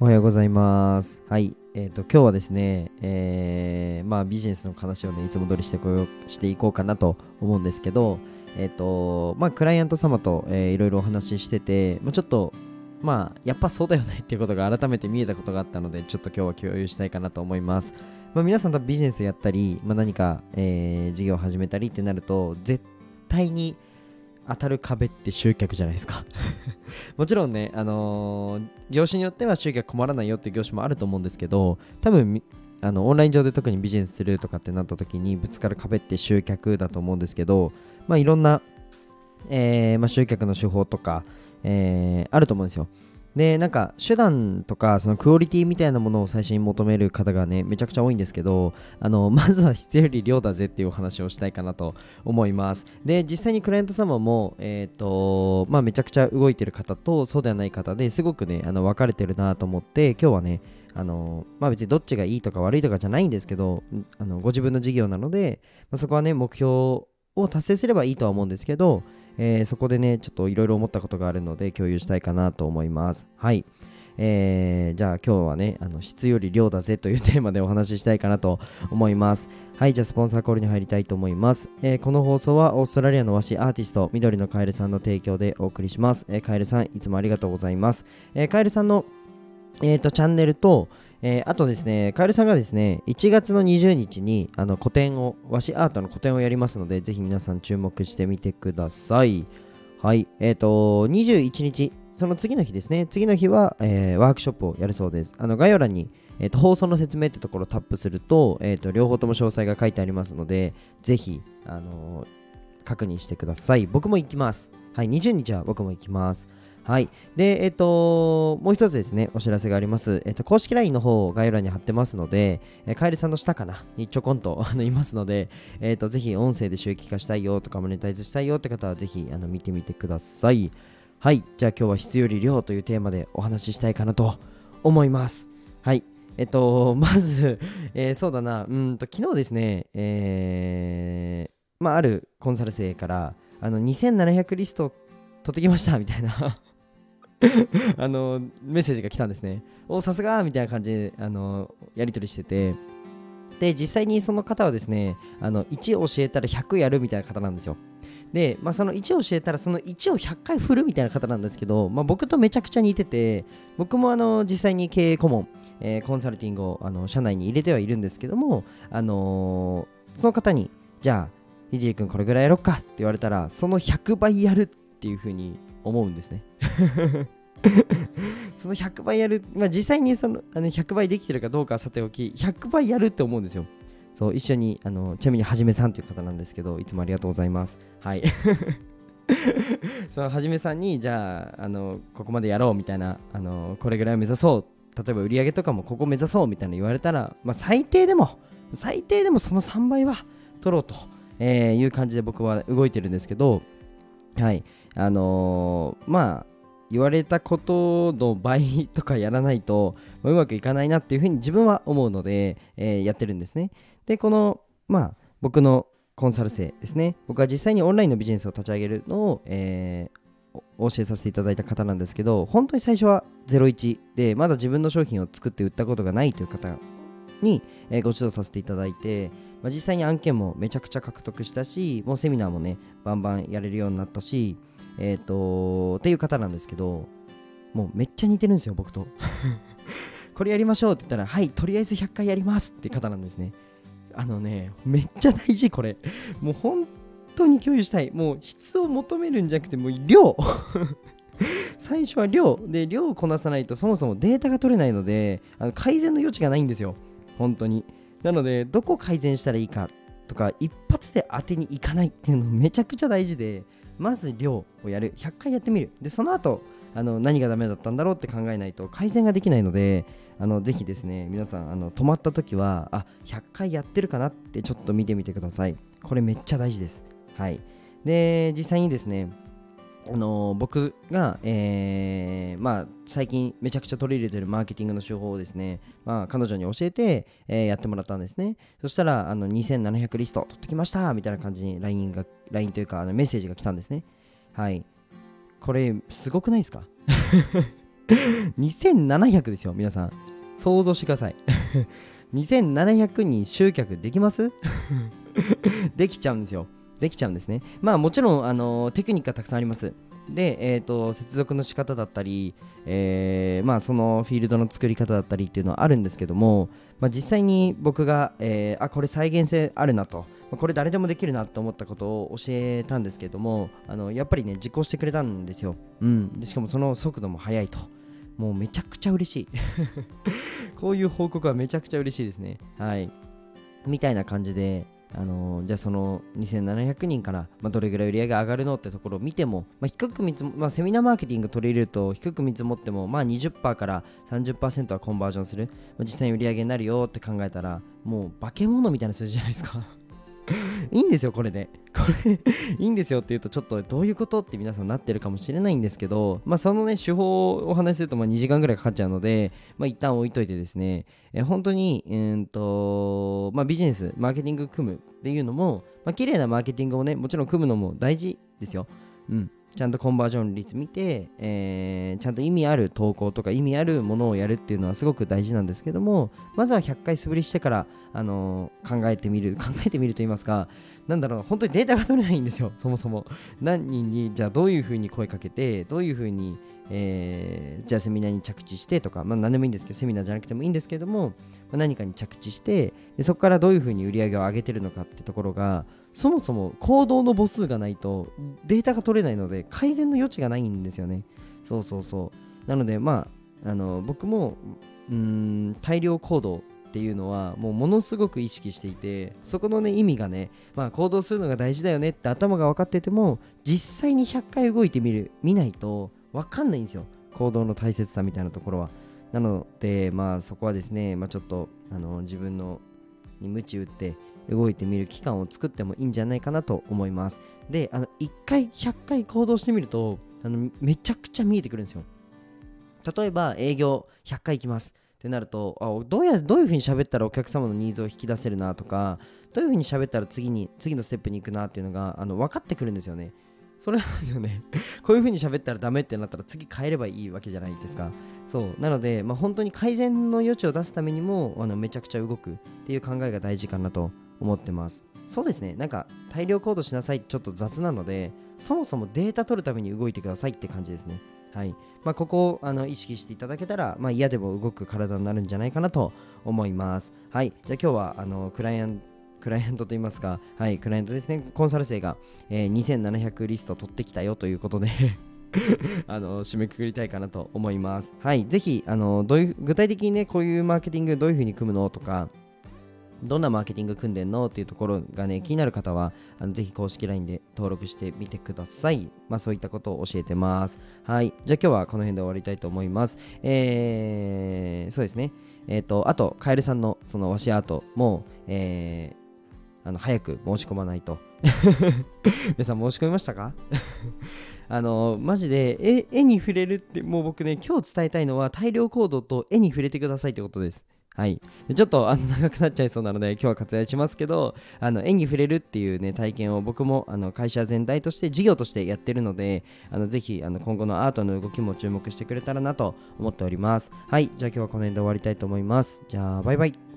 おはようございます。はい。えっ、と、今日はですね、えー、まあビジネスの話をね、いつも通りしてこよしていこうかなと思うんですけど、えっ、と、まあクライアント様と、えーいろいろお話ししてて、まあ、ちょっと、まあ、やっぱそうだよねっていうことが改めて見えたことがあったので、ちょっと今日は共有したいかなと思います。まあ、皆さん多分ビジネスやったり、まあ、何か、えー事業を始めたりってなると、絶対に当たる壁って集客じゃないですか。もちろんね、あのー業種によっては集客困らないよって業種もあると思うんですけど、多分あのオンライン上で特にビジネスするとかってなった時にぶつかる壁って集客だと思うんですけど、まあ、いろんな、えーまあ、集客の手法とか、えーあると思うんですよ。で、なんか手段とかそのクオリティみたいなものを最初に求める方がね、めちゃくちゃ多いんですけど、あの まずは質より量だぜっていうお話をしたいかなと思います。で、実際にクライアント様も、えっ、と、まあ、めちゃくちゃ動いてる方とそうではない方ですごくね、あの分かれてるなと思って、今日はね、あのまあ、別にどっちがいいとか悪いとかじゃないんですけど、あのご自分の事業なので、まあ、そこはね、目標を達成すればいいとは思うんですけど、えーそこでね、ちょっといろいろ思ったことがあるので共有したいかなと思います。はい。えーじゃあ今日はね、あの質より量だぜというテーマでお話ししたいかなと思います。はい、じゃあスポンサーコールに入りたいと思います。えーこの放送はオーストラリアの和紙アーティスト、緑のカエルさんの提供でお送りします。えーカエルさん、いつもありがとうございます。えーカエルさんの、えーとチャンネルと、えーあとですね、カエルさんがですね、1月の20日にあの個展を、和紙アートの個展をやりますので、ぜひ皆さん注目してみてください。はい、えっ、と、21日、その次の日ですね、次の日は、えーワークショップをやるそうです。あの概要欄に、えーと放送の説明ってところをタップすると、えーと両方とも詳細が書いてありますので、ぜひ、あの確認してください。僕も行きます。はい、20日は僕も行きます。はい。で、えっ、と、もう一つですね、お知らせがあります。えっ、と、公式 LINE の方を概要欄に貼ってますので、えーカエルさんの下かなにちょこんとあのいますので、えっ、と、ぜひ音声で収益化したいよとか、モネタイズしたいよって方は、ぜひあの見てみてください。はい。じゃあ今日は質より量というテーマでお話ししたいかなと思います。はい。えっと、まず、えーそうだな、うんと、昨日ですね、えーまあ、あるコンサル生から、あの、2700リスト取ってきましたみたいな あの、メッセージが来たんですね。お、さすがみたいな感じで、あの、やり取りしてて、で、実際にその方はですね、あの、1教えたら100やるみたいな方なんですよ。で、まあ、その1教えたらその1を100回振るみたいな方なんですけど、まあ、僕とめちゃくちゃ似てて僕もあの実際に経営顧問、えーコンサルティングをあの社内に入れてはいるんですけども、あのーその方にじゃあひじり君これぐらいやろっかって言われたらその100倍やるっていうふうに思うんですね。その100倍やる、まあ、実際にそのあの100倍できてるかどうかはさておき100倍やるって思うんですよ。そう一緒にあのちなみにはじめさんという方なんですけどいつもありがとうございます。はい。そのはじめさんにじゃああのここまでやろうみたいなあのこれぐらいを目指そう。例えば売り上げとかもここ目指そうみたいな言われたら、まあ、最低でも最低でもその3倍は取ろうと、えーいう感じで僕は動いてるんですけどはいあのーまあ言われたことの倍とかやらないと、まうまくいかないなっていうふうに自分は思うので、えーやってるんですね。で、この、まあ、僕のコンサル生ですね。僕は実際にオンラインのビジネスを立ち上げるのを、えー教えさせていただいた方なんですけど、本当に最初は01で、まだ自分の商品を作って売ったことがないという方に、えーご指導させていただいて、まあ、実際に案件もめちゃくちゃ獲得したし、もうセミナーもね、バンバンやれるようになったし、えっ、とっていう方なんですけど、もうめっちゃ似てるんですよ、僕と。これやりましょうって言ったら、はい、とりあえず100回やりますって方なんですね。あのね、めっちゃ大事、これ。もう本当に共有したい。もう質を求めるんじゃなくて、もう量。最初は量。で、量をこなさないとそもそもデータが取れないので、あの改善の余地がないんですよ。本当に。なので、どこを改善したらいいかとか、一発で当てにいかないっていうのめちゃくちゃ大事で、まず量をやる。100回やってみる。で、その後、あの何がダメだったんだろうって考えないと改善ができないので、あのぜひですね、皆さん、あの止まった時は、あ100回やってるかなってちょっと見てみてください。これめっちゃ大事です。はい。で、実際にですね、あの僕が、えーまあ、最近めちゃくちゃ取り入れてるマーケティングの手法をですね、まあ、彼女に教えて、えーやってもらったんですね。そしたら、あの2700リスト取ってきましたみたいな感じに LINE が、LINE というかあのメッセージが来たんですね。はい。これ、すごくないですか？2700ですよ、皆さん。想像してください。2700人集客できます？できちゃうんですよ。できちゃうんですね。まあもちろん、あの、テクニックがたくさんあります。で、えーと、接続の仕方だったり、えー、まあ、そのフィールドの作り方だったりっていうのはあるんですけども、まあ、実際に僕が、えー、あこれ再現性あるなと。ま、これ誰でもできるなと思ったことを教えたんですけどもあのやっぱりね実行してくれたんですよ、うん、でしかもその速度も速いと。もうめちゃくちゃ嬉しい。こういう報告はめちゃくちゃ嬉しいですね。はい。みたいな感じであのー、じゃあその2700人から、まあ、どれぐらい売り上げ上がるのってところを見ても、まあ、低く見積もまあ、セミナーマーケティング取り入れると低く見積もっても、まあ、20%から30%はコンバージョンする、まあ、実際に売り上げになるよって考えたらもう化け物みたいな数字じゃないですか。いいんですよ、これで。これいいんですよって言うと、ちょっとどういうことって皆さんなってるかもしれないんですけど、まあ、そのね、手法をお話しするとまあ2時間ぐらいかかっちゃうので、まあ、一旦置いといてですね、え本当に、うんとまあ、ビジネス、マーケティング組むっていうのも、まあ、綺麗なマーケティングをね、もちろん組むのも大事ですよ。うん。ちゃんとコンバージョン率見て、えー、ちゃんと意味ある投稿とか意味あるものをやるっていうのはすごく大事なんですけどもまずは100回素振りしてから、あのー、考えてみる 考えてみると言いますかなんだろう本当にデータが取れないんですよ そもそも。何人にじゃあどういうふうに声かけてどういうふうにえー、じゃあセミナーに着地してとか、まあ、何でもいいんですけどセミナーじゃなくてもいいんですけども、まあ、何かに着地してでそこからどういうふうに売り上げを上げてるのかってところがそもそも行動の母数がないとデータが取れないので改善の余地がないんですよね。そうそうそう。なのでまああの僕もうん大量行動っていうのはもうものすごく意識していてそこのね意味がねまあ行動するのが大事だよねって頭が分かってても実際に100回動いてみる見ないと分かんないんですよ。行動の大切さみたいなところは。なのでまあそこはですね、まあ、ちょっとあの自分のに鞭打って動いてみる期間を作ってもいいんじゃないかなと思います。であの1回100回行動してみるとあのめちゃくちゃ見えてくるんですよ。例えば営業100回行きます。ってなるとあどうやどういうふうに喋ったらお客様のニーズを引き出せるなとかどういうふうに喋ったら次に次のステップに行くなっていうのがあの分かってくるんですよね。それなんですよね こういう風に喋ったらダメってなったら次変えればいいわけじゃないですか。そう。なので、まあ、本当に改善の余地を出すためにもあのめちゃくちゃ動くっていう考えが大事かなと思ってます。そうですね。なんか大量行動しなさいちょっと雑なので、そもそもデータ取るために動いてくださいって感じですね。はい。まあ、ここをあの意識していただけたら、まあ、嫌でも動く体になるんじゃないかなと思います。はい。じゃあ今日はあのクライアントクライアントといいますか、はい、クライアントですね、コンサル生が、えー、2700リスト取ってきたよということで あの締めくくりたいかなと思います。はい、ぜひあのどういう具体的にねこういうマーケティングどういうふうに組むのとかどんなマーケティング組んでんのっていうところがね気になる方はあのぜひ公式 LINE で登録してみてください。まあそういったことを教えてます。はい、じゃあ今日はこの辺で終わりたいと思います。えー、そうですね。えっ、ー、とあとカエルさんのそのワシアートも、えーあの早く申し込まないと。皆さん申し込みましたか？あのマジで絵に触れるってもう僕ね今日伝えたいのは大量行動と絵に触れてくださいってことです。はい、ちょっとあの長くなっちゃいそうなので今日は割愛しますけどあの絵に触れるっていう、ね、体験を僕もあの会社全体として事業としてやってるのであのぜひあの今後のアートの動きも注目してくれたらなと思っております。はい。じゃあ今日はこの辺で終わりたいと思います。じゃあバイバイ。